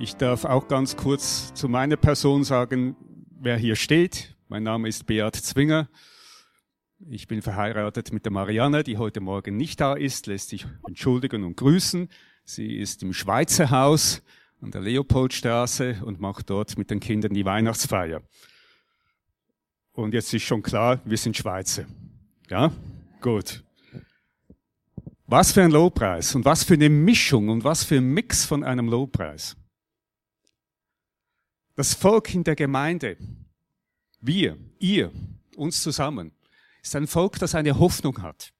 Ich darf auch ganz kurz zu meiner Person sagen, wer hier steht. Mein Name ist Beat Zwinger. Ich bin verheiratet mit der Marianne, die heute Morgen nicht da ist, lässt sich entschuldigen und grüßen. Sie ist im Schweizer Haus an der Leopoldstraße und macht dort mit den Kindern die Weihnachtsfeier. Und jetzt ist schon klar, wir sind Schweizer. Ja? Gut. Was für ein Lobpreis und was für eine Mischung und was für ein Mix von einem Lobpreis. Das Volk in der Gemeinde, wir, ihr, uns zusammen, ist ein Volk, das eine Hoffnung hat.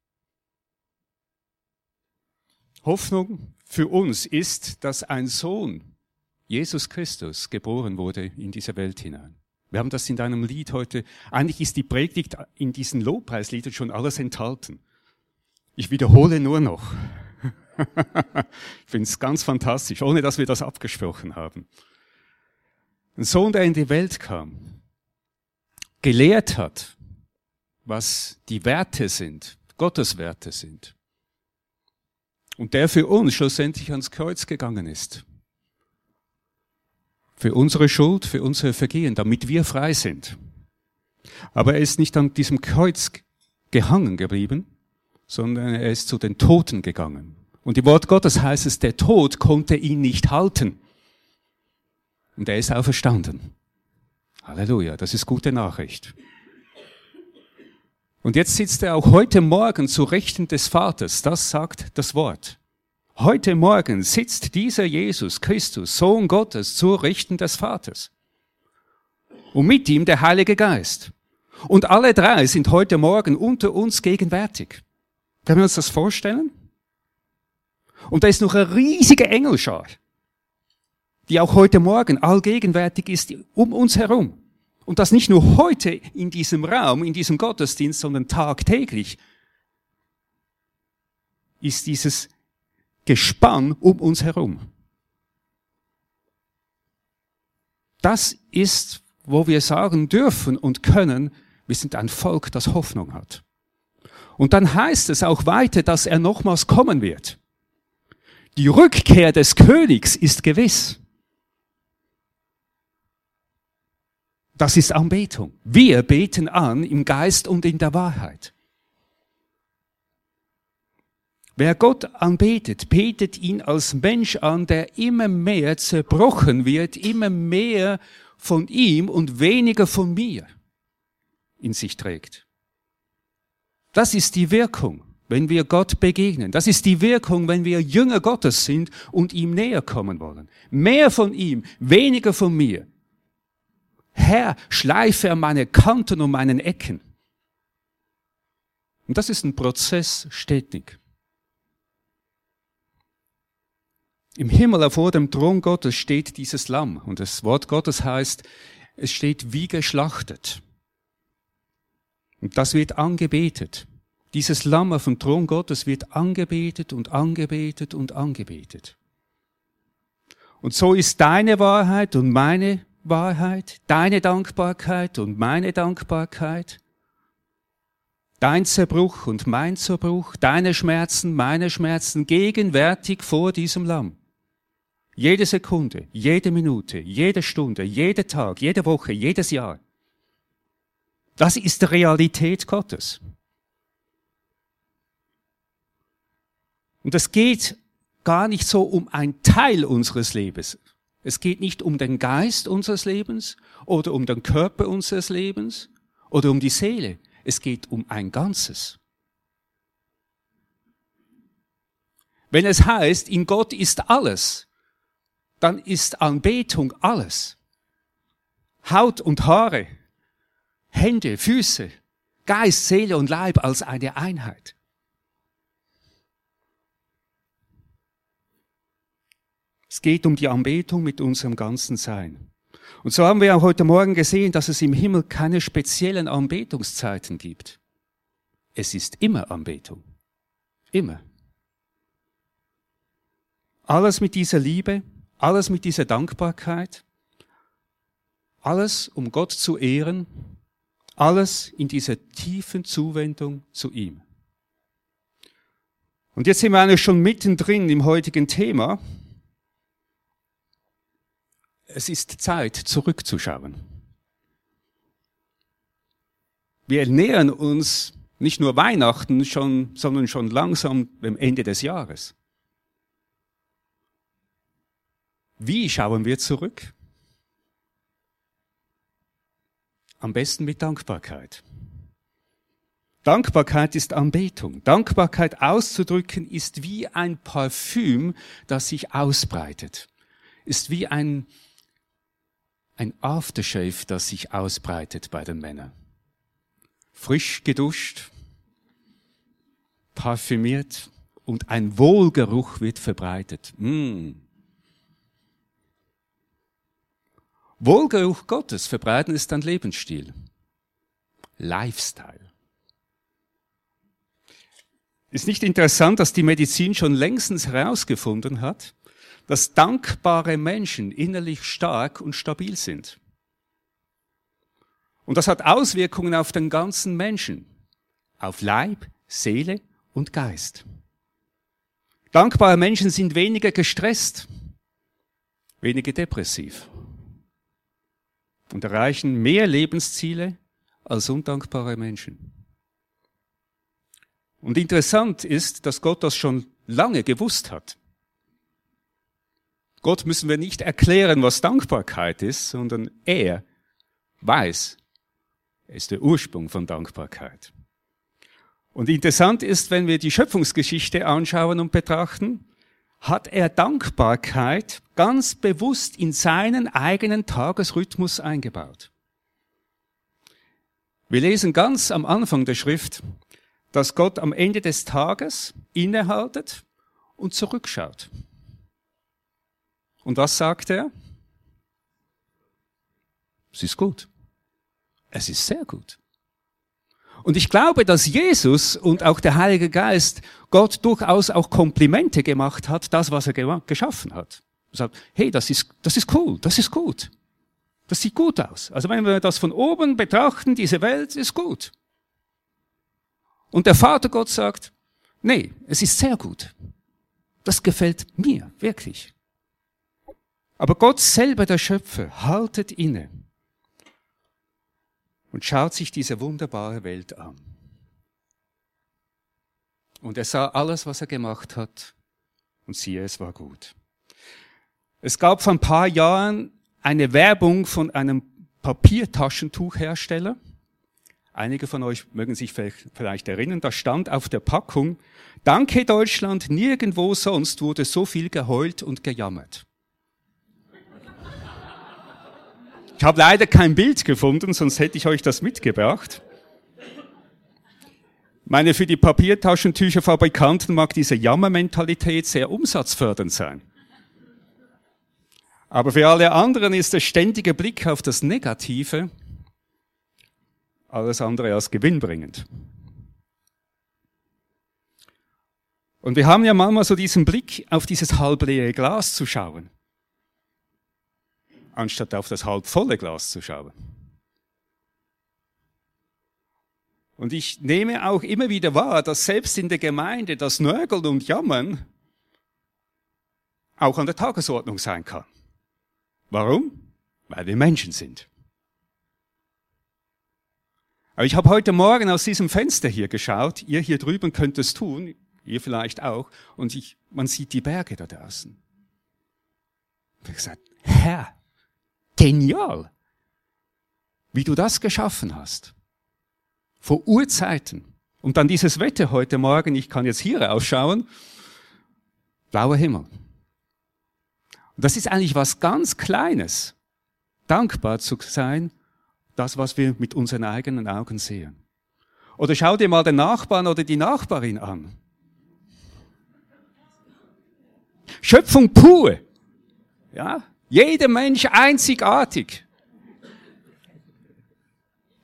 Hoffnung für uns ist, dass ein Sohn, Jesus Christus, geboren wurde in diese Welt hinein. Wir haben das in deinem Lied heute. Eigentlich ist die Predigt in diesen Lobpreisliedern schon alles enthalten. Ich wiederhole nur noch. ich finde es ganz fantastisch, ohne dass wir das abgesprochen haben. Ein Sohn, der in die Welt kam, gelehrt hat, was die Werte sind, Gottes Werte sind. Und der für uns schlussendlich ans Kreuz gegangen ist. Für unsere Schuld, für unsere Vergehen, damit wir frei sind. Aber er ist nicht an diesem Kreuz gehangen geblieben, sondern er ist zu den Toten gegangen. Und im Wort Gottes heißt es, der Tod konnte ihn nicht halten. Und er ist auferstanden. Halleluja, das ist gute Nachricht. Und jetzt sitzt er auch heute Morgen zu Rechten des Vaters. Das sagt das Wort. Heute Morgen sitzt dieser Jesus Christus, Sohn Gottes, zu Rechten des Vaters. Und mit ihm der Heilige Geist. Und alle drei sind heute Morgen unter uns gegenwärtig. Können wir uns das vorstellen? Und da ist noch eine riesige Engelschar, die auch heute Morgen allgegenwärtig ist um uns herum. Und das nicht nur heute in diesem Raum, in diesem Gottesdienst, sondern tagtäglich ist dieses Gespann um uns herum. Das ist, wo wir sagen dürfen und können, wir sind ein Volk, das Hoffnung hat. Und dann heißt es auch weiter, dass er nochmals kommen wird. Die Rückkehr des Königs ist gewiss. Das ist Anbetung. Wir beten an im Geist und in der Wahrheit. Wer Gott anbetet, betet ihn als Mensch an, der immer mehr zerbrochen wird, immer mehr von ihm und weniger von mir in sich trägt. Das ist die Wirkung, wenn wir Gott begegnen. Das ist die Wirkung, wenn wir Jünger Gottes sind und ihm näher kommen wollen. Mehr von ihm, weniger von mir. Herr, schleife meine Kanten und meinen Ecken. Und das ist ein Prozess stetig. Im Himmel vor dem Thron Gottes steht dieses Lamm und das Wort Gottes heißt, es steht wie geschlachtet. Und das wird angebetet. Dieses Lamm auf dem Thron Gottes wird angebetet und angebetet und angebetet. Und so ist deine Wahrheit und meine Wahrheit, deine Dankbarkeit und meine Dankbarkeit, dein Zerbruch und mein Zerbruch, deine Schmerzen, meine Schmerzen gegenwärtig vor diesem Lamm. Jede Sekunde, jede Minute, jede Stunde, jeder Tag, jede Woche, jedes Jahr. Das ist die Realität Gottes. Und es geht gar nicht so um ein Teil unseres Lebens, es geht nicht um den Geist unseres Lebens oder um den Körper unseres Lebens oder um die Seele. Es geht um ein Ganzes. Wenn es heißt, in Gott ist alles, dann ist Anbetung alles. Haut und Haare, Hände, Füße, Geist, Seele und Leib als eine Einheit. Es geht um die Anbetung mit unserem ganzen Sein. Und so haben wir auch heute Morgen gesehen, dass es im Himmel keine speziellen Anbetungszeiten gibt. Es ist immer Anbetung. Immer. Alles mit dieser Liebe, alles mit dieser Dankbarkeit, alles um Gott zu ehren, alles in dieser tiefen Zuwendung zu ihm. Und jetzt sind wir eigentlich schon mittendrin im heutigen Thema. Es ist Zeit, zurückzuschauen. Wir nähern uns nicht nur Weihnachten, schon, sondern schon langsam dem Ende des Jahres. Wie schauen wir zurück? Am besten mit Dankbarkeit. Dankbarkeit ist Anbetung. Dankbarkeit auszudrücken ist wie ein Parfüm, das sich ausbreitet. Ist wie ein, ein Aftershave, das sich ausbreitet bei den Männern. Frisch geduscht, parfümiert und ein Wohlgeruch wird verbreitet. Mm. Wohlgeruch Gottes verbreiten ist ein Lebensstil. Lifestyle. Ist nicht interessant, dass die Medizin schon längstens herausgefunden hat, dass dankbare Menschen innerlich stark und stabil sind. Und das hat Auswirkungen auf den ganzen Menschen, auf Leib, Seele und Geist. Dankbare Menschen sind weniger gestresst, weniger depressiv und erreichen mehr Lebensziele als undankbare Menschen. Und interessant ist, dass Gott das schon lange gewusst hat. Gott müssen wir nicht erklären, was Dankbarkeit ist, sondern er weiß, er ist der Ursprung von Dankbarkeit. Und interessant ist, wenn wir die Schöpfungsgeschichte anschauen und betrachten, hat er Dankbarkeit ganz bewusst in seinen eigenen Tagesrhythmus eingebaut. Wir lesen ganz am Anfang der Schrift, dass Gott am Ende des Tages innehaltet und zurückschaut. Und was sagt er? Es ist gut. Es ist sehr gut. Und ich glaube, dass Jesus und auch der Heilige Geist Gott durchaus auch Komplimente gemacht hat, das, was er geschaffen hat. Er sagt, hey, das ist, das ist cool, das ist gut. Das sieht gut aus. Also wenn wir das von oben betrachten, diese Welt ist gut. Und der Vater Gott sagt, nee, es ist sehr gut. Das gefällt mir, wirklich. Aber Gott selber, der Schöpfer, haltet inne und schaut sich diese wunderbare Welt an. Und er sah alles, was er gemacht hat, und siehe, es war gut. Es gab vor ein paar Jahren eine Werbung von einem Papiertaschentuchhersteller. Einige von euch mögen sich vielleicht erinnern, da stand auf der Packung, Danke Deutschland, nirgendwo sonst wurde so viel geheult und gejammert. Ich habe leider kein Bild gefunden, sonst hätte ich euch das mitgebracht. Meine, für die Papiertaschentücherfabrikanten mag diese Jammermentalität sehr umsatzfördernd sein. Aber für alle anderen ist der ständige Blick auf das Negative alles andere als gewinnbringend. Und wir haben ja manchmal so diesen Blick auf dieses halbleere Glas zu schauen anstatt auf das halbvolle Glas zu schauen. Und ich nehme auch immer wieder wahr, dass selbst in der Gemeinde das Nörgeln und Jammern auch an der Tagesordnung sein kann. Warum? Weil wir Menschen sind. Aber ich habe heute Morgen aus diesem Fenster hier geschaut. Ihr hier drüben könnt es tun, ihr vielleicht auch. Und ich, man sieht die Berge da draußen. Ich habe gesagt, Herr, Genial, wie du das geschaffen hast. Vor Urzeiten. Und dann dieses Wetter heute Morgen, ich kann jetzt hier rausschauen, blauer Himmel. Und das ist eigentlich was ganz Kleines, dankbar zu sein, das, was wir mit unseren eigenen Augen sehen. Oder schau dir mal den Nachbarn oder die Nachbarin an. Schöpfung pur. Ja, jeder Mensch einzigartig.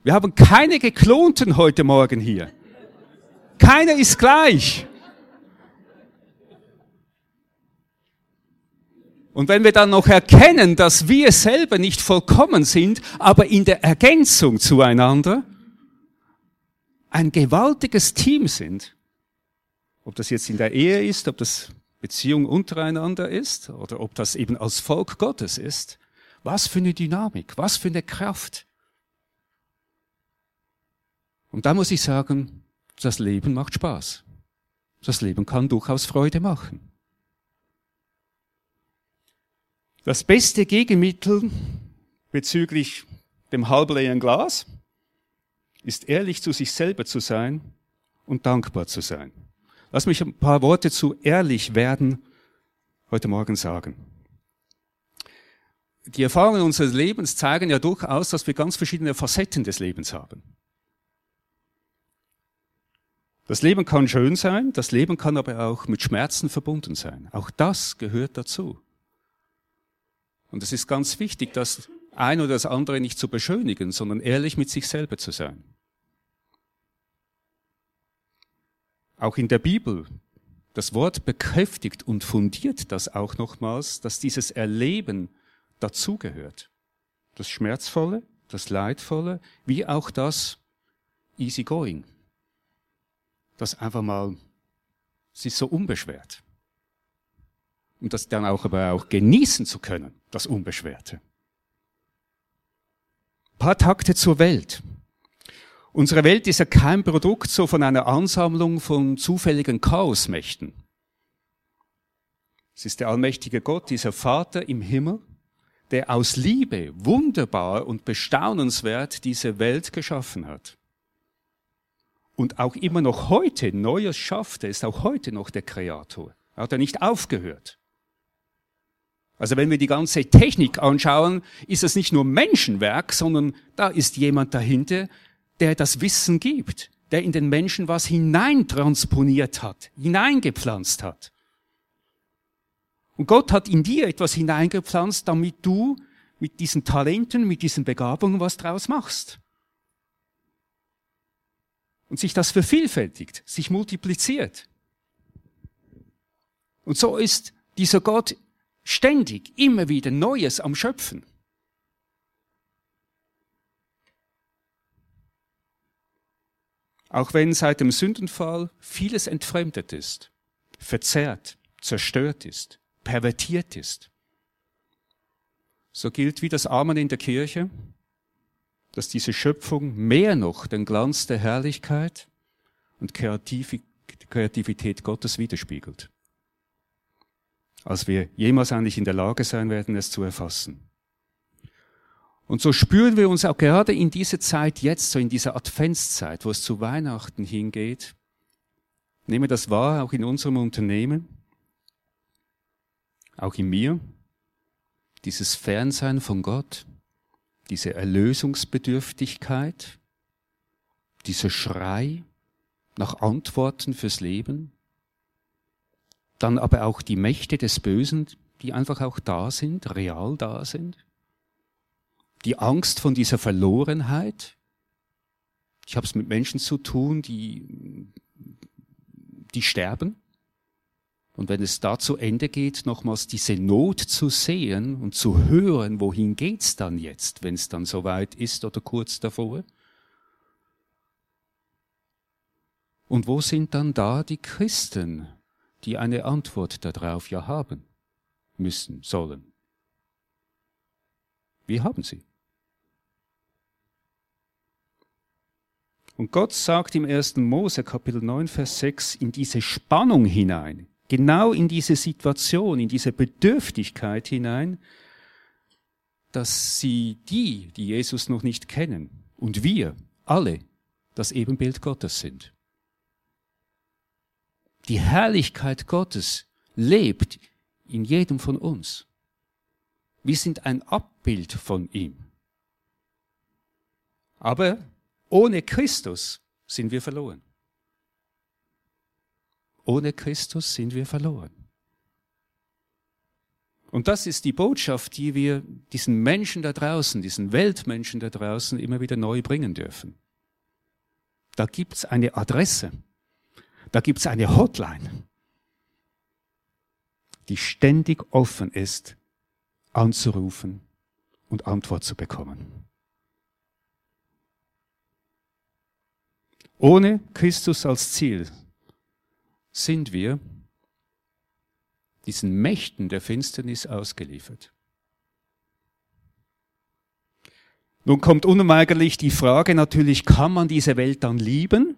Wir haben keine geklonten heute Morgen hier. Keiner ist gleich. Und wenn wir dann noch erkennen, dass wir selber nicht vollkommen sind, aber in der Ergänzung zueinander ein gewaltiges Team sind, ob das jetzt in der Ehe ist, ob das Beziehung untereinander ist oder ob das eben als Volk Gottes ist, Was für eine Dynamik, was für eine Kraft. Und da muss ich sagen, das Leben macht Spaß. Das Leben kann durchaus Freude machen. Das beste Gegenmittel bezüglich dem halbleeren Glas ist ehrlich zu sich selber zu sein und dankbar zu sein. Lass mich ein paar Worte zu ehrlich werden heute Morgen sagen. Die Erfahrungen unseres Lebens zeigen ja durchaus, dass wir ganz verschiedene Facetten des Lebens haben. Das Leben kann schön sein, das Leben kann aber auch mit Schmerzen verbunden sein. Auch das gehört dazu. Und es ist ganz wichtig, das ein oder das andere nicht zu beschönigen, sondern ehrlich mit sich selber zu sein. Auch in der Bibel, das Wort bekräftigt und fundiert das auch nochmals, dass dieses Erleben dazugehört. Das Schmerzvolle, das Leidvolle, wie auch das Easygoing. Das einfach mal, sie ist so unbeschwert. Und das dann auch aber auch genießen zu können, das Unbeschwerte. Ein paar Takte zur Welt. Unsere Welt ist ja kein Produkt so von einer Ansammlung von zufälligen Chaosmächten. Es ist der allmächtige Gott, dieser Vater im Himmel, der aus Liebe wunderbar und bestaunenswert diese Welt geschaffen hat. Und auch immer noch heute Neues schafft, er ist auch heute noch der Kreator. Er hat er nicht aufgehört. Also wenn wir die ganze Technik anschauen, ist es nicht nur Menschenwerk, sondern da ist jemand dahinter, der das Wissen gibt, der in den Menschen was hineintransponiert hat, hineingepflanzt hat. Und Gott hat in dir etwas hineingepflanzt, damit du mit diesen Talenten, mit diesen Begabungen was draus machst. Und sich das vervielfältigt, sich multipliziert. Und so ist dieser Gott ständig immer wieder Neues am Schöpfen. Auch wenn seit dem Sündenfall vieles entfremdet ist, verzerrt, zerstört ist, pervertiert ist, so gilt wie das Amen in der Kirche, dass diese Schöpfung mehr noch den Glanz der Herrlichkeit und Kreativität Gottes widerspiegelt, als wir jemals eigentlich in der Lage sein werden, es zu erfassen. Und so spüren wir uns auch gerade in dieser Zeit jetzt, so in dieser Adventszeit, wo es zu Weihnachten hingeht, nehmen wir das wahr, auch in unserem Unternehmen, auch in mir, dieses Fernsein von Gott, diese Erlösungsbedürftigkeit, dieser Schrei nach Antworten fürs Leben, dann aber auch die Mächte des Bösen, die einfach auch da sind, real da sind die Angst von dieser Verlorenheit. Ich habe es mit Menschen zu tun, die, die sterben. Und wenn es da zu Ende geht, nochmals diese Not zu sehen und zu hören, wohin geht's dann jetzt, wenn es dann soweit ist oder kurz davor? Und wo sind dann da die Christen, die eine Antwort darauf ja haben müssen, sollen? Wir haben sie. Und Gott sagt im 1. Mose Kapitel 9, Vers 6 in diese Spannung hinein, genau in diese Situation, in diese Bedürftigkeit hinein, dass sie die, die Jesus noch nicht kennen, und wir alle das Ebenbild Gottes sind. Die Herrlichkeit Gottes lebt in jedem von uns. Wir sind ein Abbild von ihm. Aber ohne Christus sind wir verloren. Ohne Christus sind wir verloren. Und das ist die Botschaft, die wir diesen Menschen da draußen, diesen Weltmenschen da draußen immer wieder neu bringen dürfen. Da gibt's eine Adresse, da gibt's eine Hotline, die ständig offen ist, anzurufen und Antwort zu bekommen. Ohne Christus als Ziel sind wir diesen Mächten der Finsternis ausgeliefert. Nun kommt unweigerlich die Frage natürlich, kann man diese Welt dann lieben?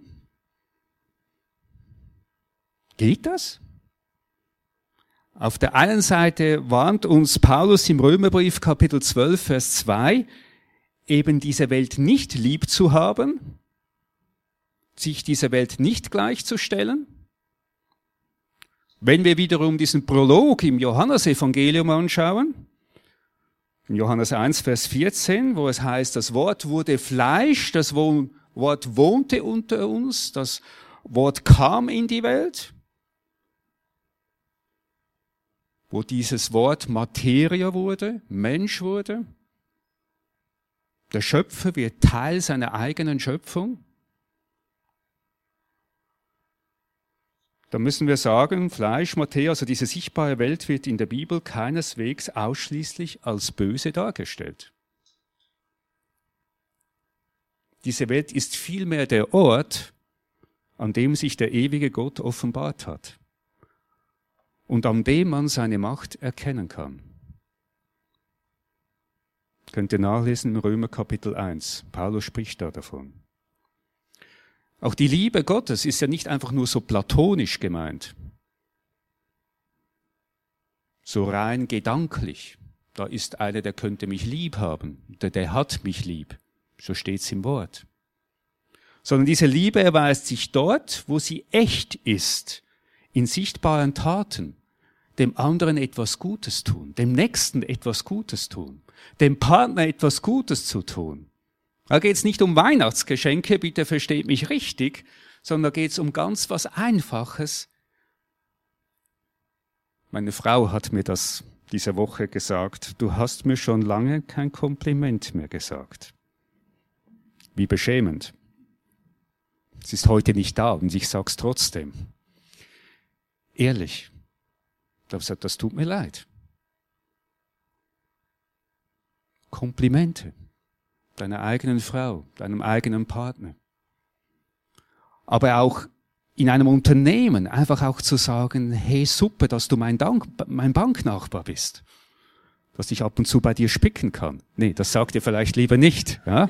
Geht das? Auf der einen Seite warnt uns Paulus im Römerbrief Kapitel 12, Vers 2, eben diese Welt nicht lieb zu haben, sich dieser Welt nicht gleichzustellen. Wenn wir wiederum diesen Prolog im Johannesevangelium anschauen, in Johannes 1, Vers 14, wo es heißt, das Wort wurde Fleisch, das Wort wohnte unter uns, das Wort kam in die Welt, wo dieses Wort Materie wurde, Mensch wurde. Der Schöpfer wird Teil seiner eigenen Schöpfung. Da müssen wir sagen, Fleisch, Materie, also diese sichtbare Welt wird in der Bibel keineswegs ausschließlich als böse dargestellt. Diese Welt ist vielmehr der Ort, an dem sich der ewige Gott offenbart hat und an dem man seine Macht erkennen kann. Könnt ihr nachlesen im Römer Kapitel 1. Paulus spricht da davon. Auch die Liebe Gottes ist ja nicht einfach nur so platonisch gemeint, so rein gedanklich. Da ist einer, der könnte mich lieb haben, der, der hat mich lieb. So steht's im Wort. Sondern diese Liebe erweist sich dort, wo sie echt ist, in sichtbaren Taten, dem anderen etwas Gutes tun, dem Nächsten etwas Gutes tun, dem Partner etwas Gutes zu tun. Da geht es nicht um Weihnachtsgeschenke, bitte versteht mich richtig, sondern da geht es um ganz was Einfaches. Meine Frau hat mir das diese Woche gesagt, du hast mir schon lange kein Kompliment mehr gesagt. Wie beschämend. Es ist heute nicht da und ich sag's trotzdem. Ehrlich. Ich habe das tut mir leid. Komplimente deiner eigenen Frau, deinem eigenen Partner. Aber auch in einem Unternehmen einfach auch zu sagen, hey, super, dass du mein, Dank, mein Banknachbar bist. Dass ich ab und zu bei dir spicken kann. Nee, das sagt ihr vielleicht lieber nicht. Ja?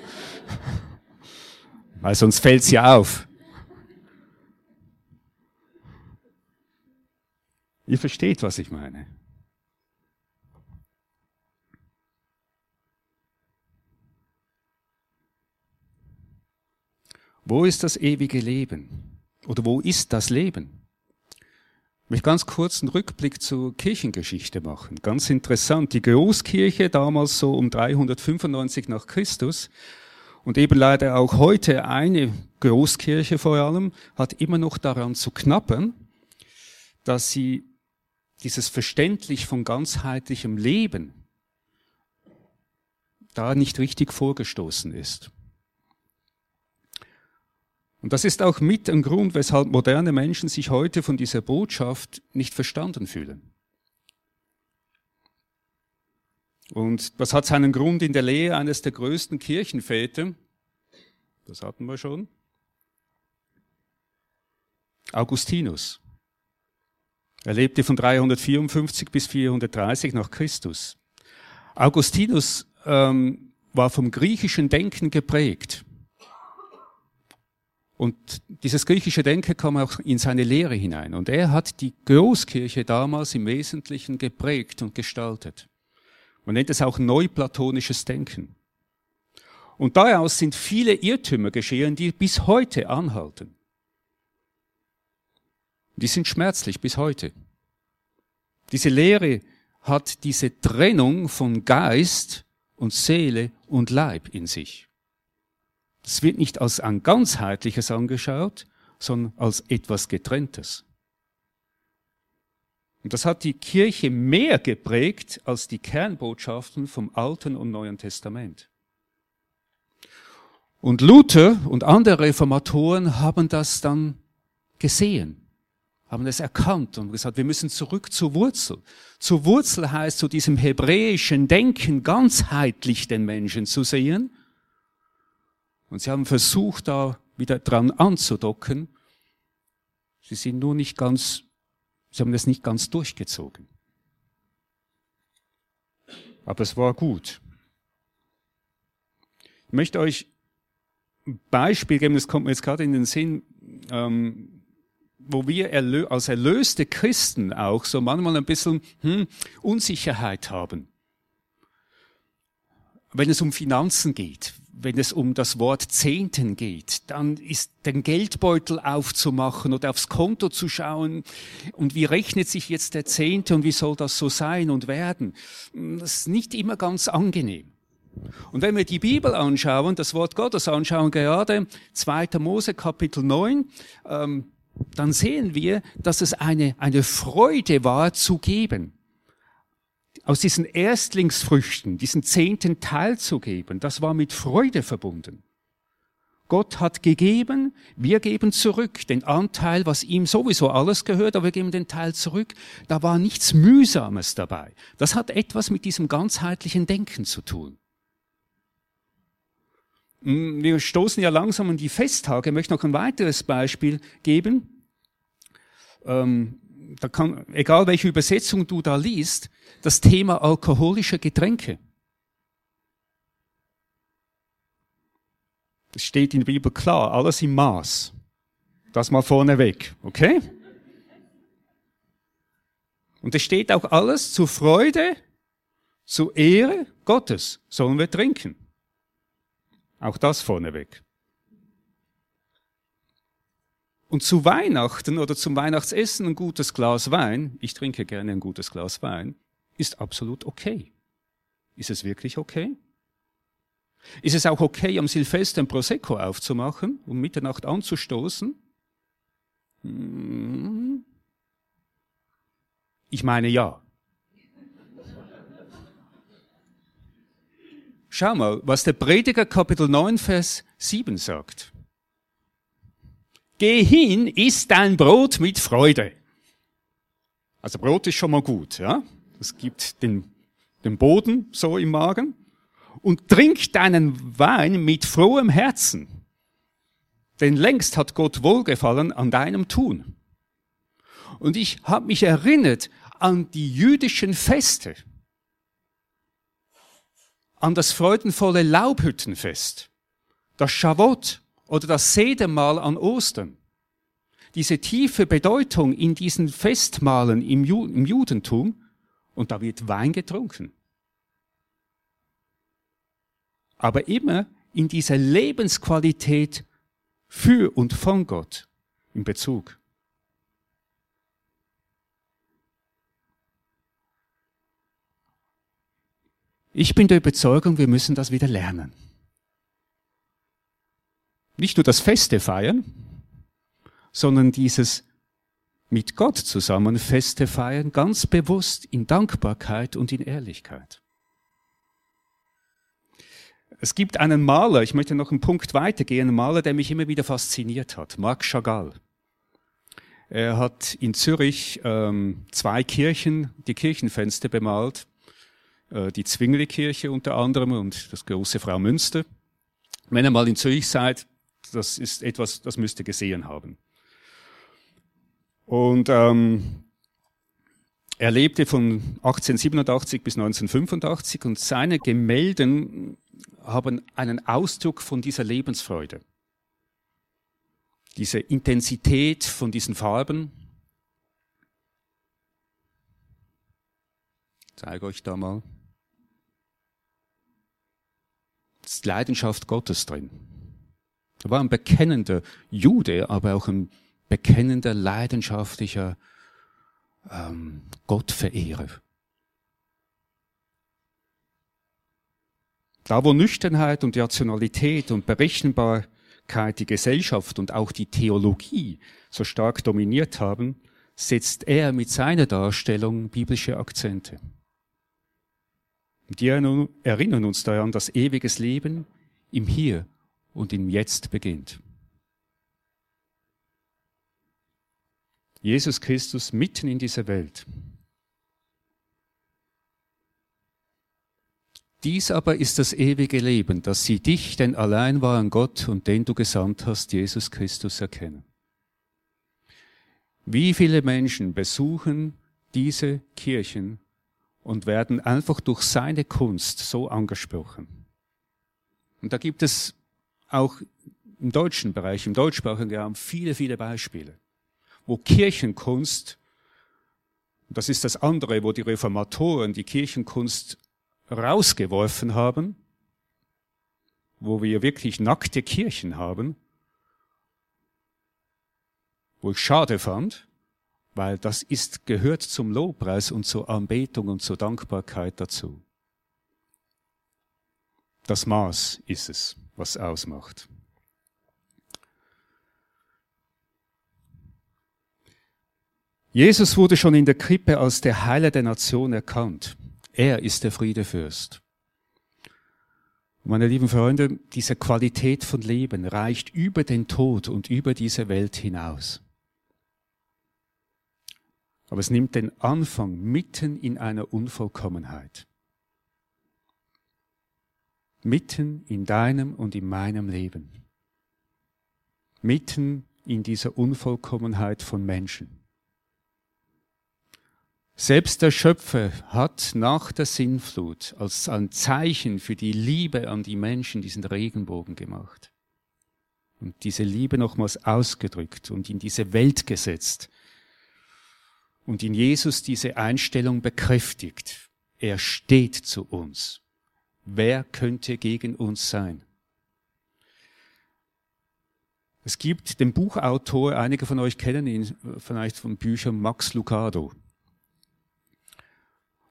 Weil sonst fällt's ja auf. Ihr versteht, was ich meine. Wo ist das ewige Leben? Oder wo ist das Leben? Ich möchte ganz kurz einen Rückblick zur Kirchengeschichte machen. Ganz interessant. Die Großkirche damals so um 395 nach Christus und eben leider auch heute eine Großkirche vor allem hat immer noch daran zu knappen, dass sie dieses Verständlich von ganzheitlichem Leben da nicht richtig vorgestoßen ist. Und das ist auch mit ein Grund, weshalb moderne Menschen sich heute von dieser Botschaft nicht verstanden fühlen. Und das hat seinen Grund in der Lehre eines der größten Kirchenväter. Das hatten wir schon. Augustinus. Er lebte von 354 bis 430 nach Christus. Augustinus ähm, war vom griechischen Denken geprägt. Und dieses griechische Denken kam auch in seine Lehre hinein. Und er hat die Großkirche damals im Wesentlichen geprägt und gestaltet. Man nennt es auch neuplatonisches Denken. Und daraus sind viele Irrtümer geschehen, die bis heute anhalten. Die sind schmerzlich bis heute. Diese Lehre hat diese Trennung von Geist und Seele und Leib in sich. Es wird nicht als ein ganzheitliches angeschaut, sondern als etwas getrenntes. Und das hat die Kirche mehr geprägt als die Kernbotschaften vom Alten und Neuen Testament. Und Luther und andere Reformatoren haben das dann gesehen, haben es erkannt und gesagt, wir müssen zurück zur Wurzel. Zur Wurzel heißt zu diesem hebräischen Denken ganzheitlich den Menschen zu sehen und sie haben versucht, da wieder dran anzudocken. Sie sind nur nicht ganz, sie haben das nicht ganz durchgezogen. Aber es war gut. Ich möchte euch ein Beispiel geben, das kommt mir jetzt gerade in den Sinn, ähm, wo wir erlö als erlöste Christen auch so manchmal ein bisschen hm, Unsicherheit haben. Wenn es um Finanzen geht, wenn es um das Wort Zehnten geht, dann ist den Geldbeutel aufzumachen oder aufs Konto zu schauen und wie rechnet sich jetzt der Zehnte und wie soll das so sein und werden. Das ist nicht immer ganz angenehm. Und wenn wir die Bibel anschauen, das Wort Gottes anschauen, gerade 2. Mose Kapitel 9, ähm, dann sehen wir, dass es eine, eine Freude war zu geben. Aus diesen Erstlingsfrüchten, diesen zehnten Teil zu geben, das war mit Freude verbunden. Gott hat gegeben, wir geben zurück den Anteil, was ihm sowieso alles gehört, aber wir geben den Teil zurück. Da war nichts Mühsames dabei. Das hat etwas mit diesem ganzheitlichen Denken zu tun. Hm, wir stoßen ja langsam an die Festtage. Ich möchte noch ein weiteres Beispiel geben. Ähm, da kann, egal welche Übersetzung du da liest, das Thema alkoholische Getränke. Das steht in der Bibel klar, alles im Maß. Das mal vorneweg, okay? Und es steht auch alles zur Freude, zur Ehre Gottes sollen wir trinken. Auch das vorneweg. Und zu Weihnachten oder zum Weihnachtsessen ein gutes Glas Wein, ich trinke gerne ein gutes Glas Wein, ist absolut okay. Ist es wirklich okay? Ist es auch okay, am Silvester ein Prosecco aufzumachen und Mitternacht anzustoßen? Hm. Ich meine ja. Schau mal, was der Prediger Kapitel 9, Vers 7 sagt. Geh hin, iss dein Brot mit Freude. Also Brot ist schon mal gut, ja. Es gibt den, den Boden so im Magen. Und trink deinen Wein mit frohem Herzen. Denn längst hat Gott Wohlgefallen an deinem Tun. Und ich habe mich erinnert an die jüdischen Feste an das freudenvolle Laubhüttenfest, das Schavot oder das Sedemahl an Ostern. Diese tiefe Bedeutung in diesen Festmahlen im, Ju im Judentum und da wird Wein getrunken. Aber immer in dieser Lebensqualität für und von Gott in Bezug. Ich bin der Überzeugung, wir müssen das wieder lernen. Nicht nur das Feste feiern, sondern dieses mit Gott zusammen Feste feiern, ganz bewusst in Dankbarkeit und in Ehrlichkeit. Es gibt einen Maler, ich möchte noch einen Punkt weitergehen, einen Maler, der mich immer wieder fasziniert hat, Marc Chagall. Er hat in Zürich ähm, zwei Kirchen, die Kirchenfenster bemalt äh, die Zwingli-Kirche unter anderem und das große Frau Münster. Wenn ihr mal in Zürich seid, das ist etwas, das müsst ihr gesehen haben. Und ähm, er lebte von 1887 bis 1985 und seine Gemälden haben einen Ausdruck von dieser Lebensfreude. Diese Intensität von diesen Farben. Ich zeige euch da mal Leidenschaft Gottes drin. Er war ein bekennender Jude, aber auch ein bekennender, leidenschaftlicher ähm, Gottverehrer. Da, wo Nüchternheit und Rationalität und Berechenbarkeit die Gesellschaft und auch die Theologie so stark dominiert haben, setzt er mit seiner Darstellung biblische Akzente. Die erinnern uns daran, dass ewiges Leben im Hier und im Jetzt beginnt. Jesus Christus mitten in dieser Welt. Dies aber ist das ewige Leben, dass sie dich, den allein wahren Gott und den du gesandt hast, Jesus Christus, erkennen. Wie viele Menschen besuchen diese Kirchen und werden einfach durch seine Kunst so angesprochen. Und da gibt es auch im deutschen Bereich, im deutschsprachigen Raum viele, viele Beispiele, wo Kirchenkunst, das ist das andere, wo die Reformatoren die Kirchenkunst rausgeworfen haben, wo wir wirklich nackte Kirchen haben, wo ich schade fand, weil das ist, gehört zum Lobpreis und zur Anbetung und zur Dankbarkeit dazu. Das Maß ist es, was ausmacht. Jesus wurde schon in der Krippe als der Heiler der Nation erkannt. Er ist der Friedefürst. Meine lieben Freunde, diese Qualität von Leben reicht über den Tod und über diese Welt hinaus. Aber es nimmt den Anfang mitten in einer Unvollkommenheit. Mitten in deinem und in meinem Leben. Mitten in dieser Unvollkommenheit von Menschen. Selbst der Schöpfer hat nach der Sinnflut als ein Zeichen für die Liebe an die Menschen diesen Regenbogen gemacht. Und diese Liebe nochmals ausgedrückt und in diese Welt gesetzt. Und in Jesus diese Einstellung bekräftigt. Er steht zu uns. Wer könnte gegen uns sein? Es gibt den Buchautor, einige von euch kennen ihn vielleicht von Büchern Max Lucado.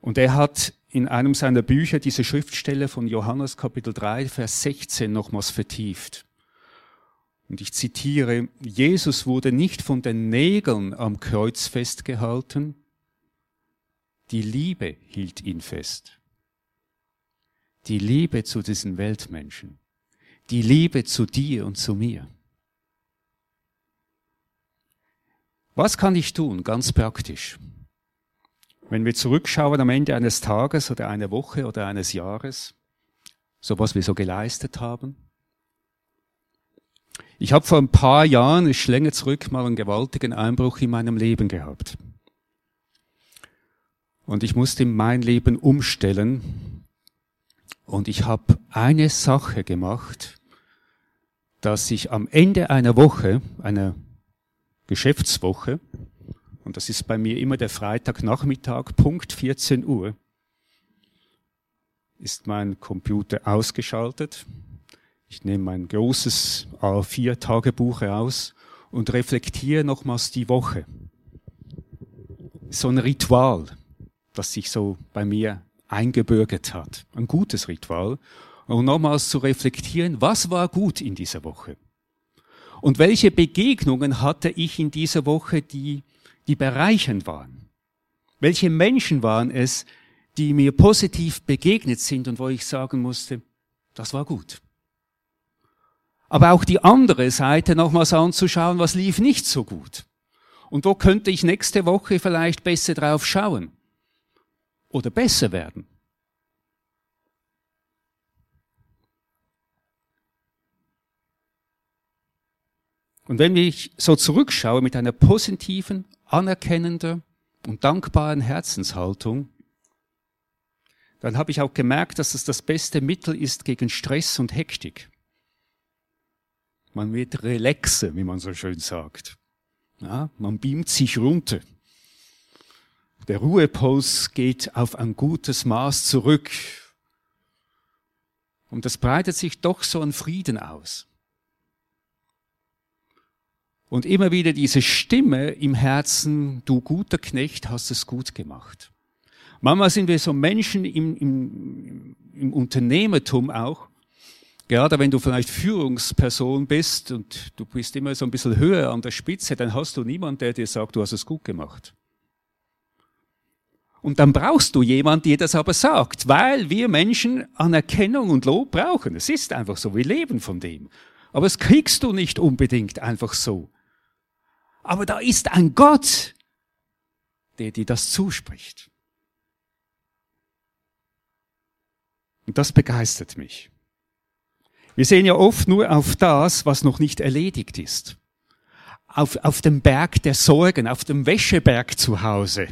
Und er hat in einem seiner Bücher diese Schriftstelle von Johannes Kapitel 3, Vers 16 nochmals vertieft. Und ich zitiere, Jesus wurde nicht von den Nägeln am Kreuz festgehalten, die Liebe hielt ihn fest. Die Liebe zu diesen Weltmenschen. Die Liebe zu dir und zu mir. Was kann ich tun, ganz praktisch? Wenn wir zurückschauen am Ende eines Tages oder einer Woche oder eines Jahres, so was wir so geleistet haben. Ich habe vor ein paar Jahren, ich länger zurück, mal einen gewaltigen Einbruch in meinem Leben gehabt. Und ich musste mein Leben umstellen. Und ich habe eine Sache gemacht, dass ich am Ende einer Woche, einer Geschäftswoche, und das ist bei mir immer der Freitagnachmittag, Punkt 14 Uhr, ist mein Computer ausgeschaltet. Ich nehme mein großes A4-Tagebuch heraus und reflektiere nochmals die Woche. So ein Ritual, das sich so bei mir eingebürgert hat. Ein gutes Ritual. Und nochmals zu reflektieren, was war gut in dieser Woche? Und welche Begegnungen hatte ich in dieser Woche, die die bereichernd waren? Welche Menschen waren es, die mir positiv begegnet sind und wo ich sagen musste, das war gut. Aber auch die andere Seite nochmals anzuschauen, was lief nicht so gut. Und wo könnte ich nächste Woche vielleicht besser drauf schauen? Oder besser werden? Und wenn ich so zurückschaue mit einer positiven, anerkennender und dankbaren Herzenshaltung, dann habe ich auch gemerkt, dass es das beste Mittel ist gegen Stress und Hektik. Man wird relaxer, wie man so schön sagt. Ja, man beamt sich runter. Der Ruhepuls geht auf ein gutes Maß zurück. Und das breitet sich doch so ein Frieden aus. Und immer wieder diese Stimme im Herzen, du guter Knecht, hast es gut gemacht. Manchmal sind wir so Menschen im, im, im Unternehmertum auch, gerade wenn du vielleicht Führungsperson bist und du bist immer so ein bisschen höher an der Spitze, dann hast du niemanden, der dir sagt, du hast es gut gemacht. Und dann brauchst du jemanden, der das aber sagt, weil wir Menschen Anerkennung und Lob brauchen. Es ist einfach so, wir leben von dem. Aber es kriegst du nicht unbedingt einfach so. Aber da ist ein Gott, der dir das zuspricht. Und das begeistert mich. Wir sehen ja oft nur auf das, was noch nicht erledigt ist. Auf, auf dem Berg der Sorgen, auf dem Wäscheberg zu Hause.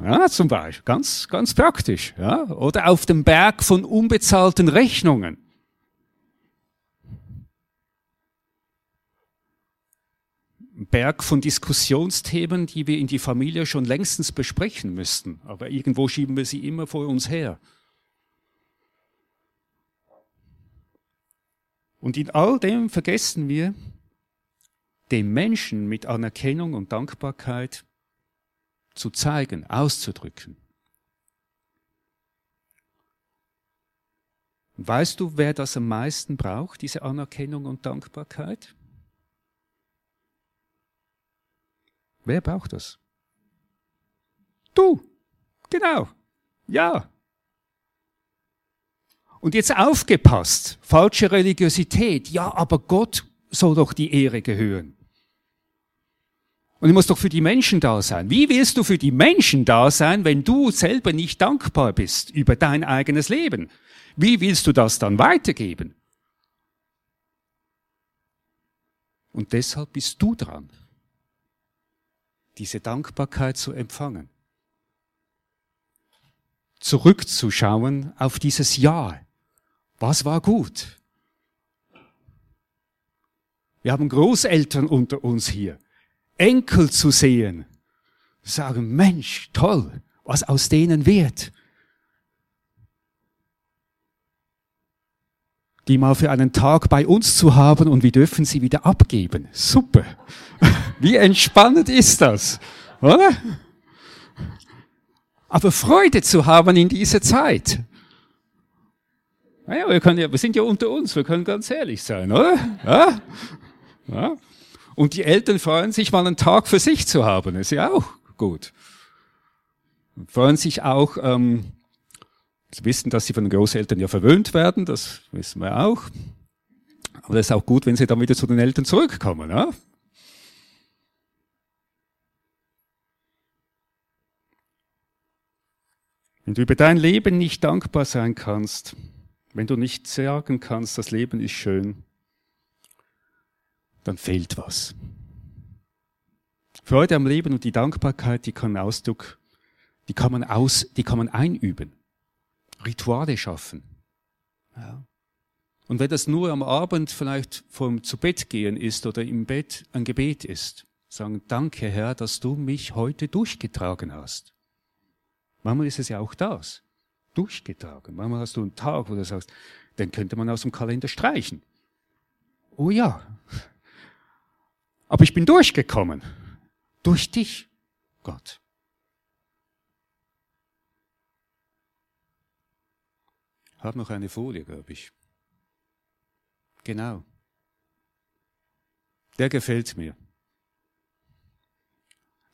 Ja, zum Beispiel. Ganz, ganz praktisch. Ja? Oder auf dem Berg von unbezahlten Rechnungen. Berg von Diskussionsthemen, die wir in die Familie schon längstens besprechen müssten. Aber irgendwo schieben wir sie immer vor uns her. Und in all dem vergessen wir, dem Menschen mit Anerkennung und Dankbarkeit zu zeigen, auszudrücken. weißt du, wer das am meisten braucht, diese Anerkennung und Dankbarkeit? Wer braucht das? Du. Genau. Ja. Und jetzt aufgepasst. Falsche Religiosität. Ja, aber Gott soll doch die Ehre gehören. Und du musst doch für die Menschen da sein. Wie willst du für die Menschen da sein, wenn du selber nicht dankbar bist über dein eigenes Leben? Wie willst du das dann weitergeben? Und deshalb bist du dran, diese Dankbarkeit zu empfangen. Zurückzuschauen auf dieses Jahr. Was war gut? Wir haben Großeltern unter uns hier. Enkel zu sehen, sagen, Mensch, toll, was aus denen wird. Die mal für einen Tag bei uns zu haben und wir dürfen sie wieder abgeben. Super. Wie entspannend ist das, oder? Aber Freude zu haben in dieser Zeit. Naja, wir, können ja, wir sind ja unter uns, wir können ganz ehrlich sein, oder? Ja? Ja? Und die Eltern freuen sich, mal einen Tag für sich zu haben. ist ja auch gut. Freuen sich auch, ähm, sie wissen, dass sie von den Großeltern ja verwöhnt werden, das wissen wir auch. Aber das ist auch gut, wenn sie dann wieder zu den Eltern zurückkommen. Ja? Wenn du über dein Leben nicht dankbar sein kannst, wenn du nicht sagen kannst, das Leben ist schön, dann fehlt was. Freude am Leben und die Dankbarkeit, die kann Ausdruck, die kann man aus, die kann man einüben. Rituale schaffen. Ja. Und wenn das nur am Abend vielleicht vom zu Bett gehen ist oder im Bett ein Gebet ist, sagen, danke Herr, dass du mich heute durchgetragen hast. Manchmal ist es ja auch das. Durchgetragen. Manchmal hast du einen Tag, wo du sagst, den könnte man aus dem Kalender streichen. Oh ja, aber ich bin durchgekommen. Durch dich, Gott. Hab noch eine Folie, glaube ich. Genau. Der gefällt mir.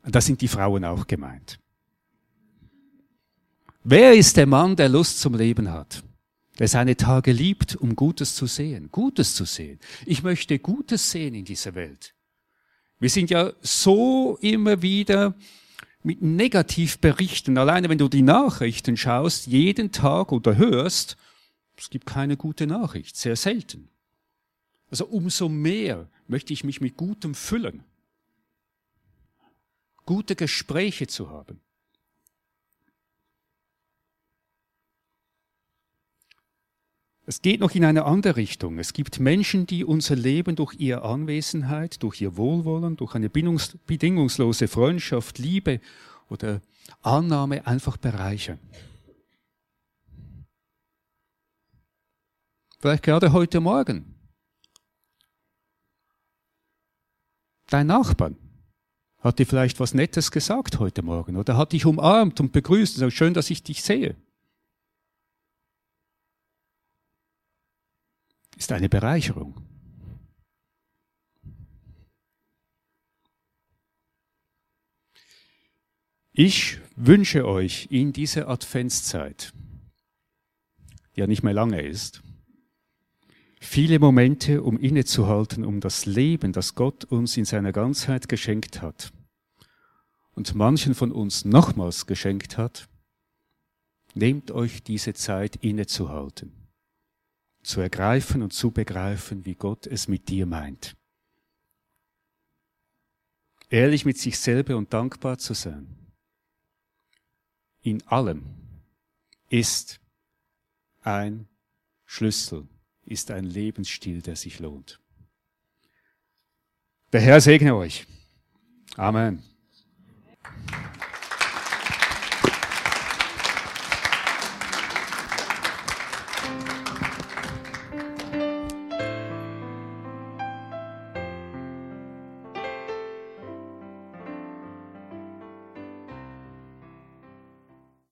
Da sind die Frauen auch gemeint. Wer ist der Mann, der Lust zum Leben hat? der seine Tage liebt, um Gutes zu sehen, Gutes zu sehen. Ich möchte Gutes sehen in dieser Welt. Wir sind ja so immer wieder mit Negativberichten. Alleine wenn du die Nachrichten schaust, jeden Tag oder hörst, es gibt keine gute Nachricht, sehr selten. Also umso mehr möchte ich mich mit Gutem füllen. Gute Gespräche zu haben. Es geht noch in eine andere Richtung. Es gibt Menschen, die unser Leben durch ihre Anwesenheit, durch ihr Wohlwollen, durch eine bedingungslose Freundschaft, Liebe oder Annahme einfach bereichern. Vielleicht gerade heute Morgen. Dein Nachbarn hat dir vielleicht was Nettes gesagt heute Morgen oder hat dich umarmt und begrüßt und sagt, schön, dass ich dich sehe. Ist eine Bereicherung. Ich wünsche euch in dieser Adventszeit, die ja nicht mehr lange ist, viele Momente, um innezuhalten, um das Leben, das Gott uns in seiner Ganzheit geschenkt hat und manchen von uns nochmals geschenkt hat, nehmt euch diese Zeit innezuhalten zu ergreifen und zu begreifen, wie Gott es mit dir meint. Ehrlich mit sich selber und dankbar zu sein. In allem ist ein Schlüssel, ist ein Lebensstil, der sich lohnt. Der Herr segne euch. Amen.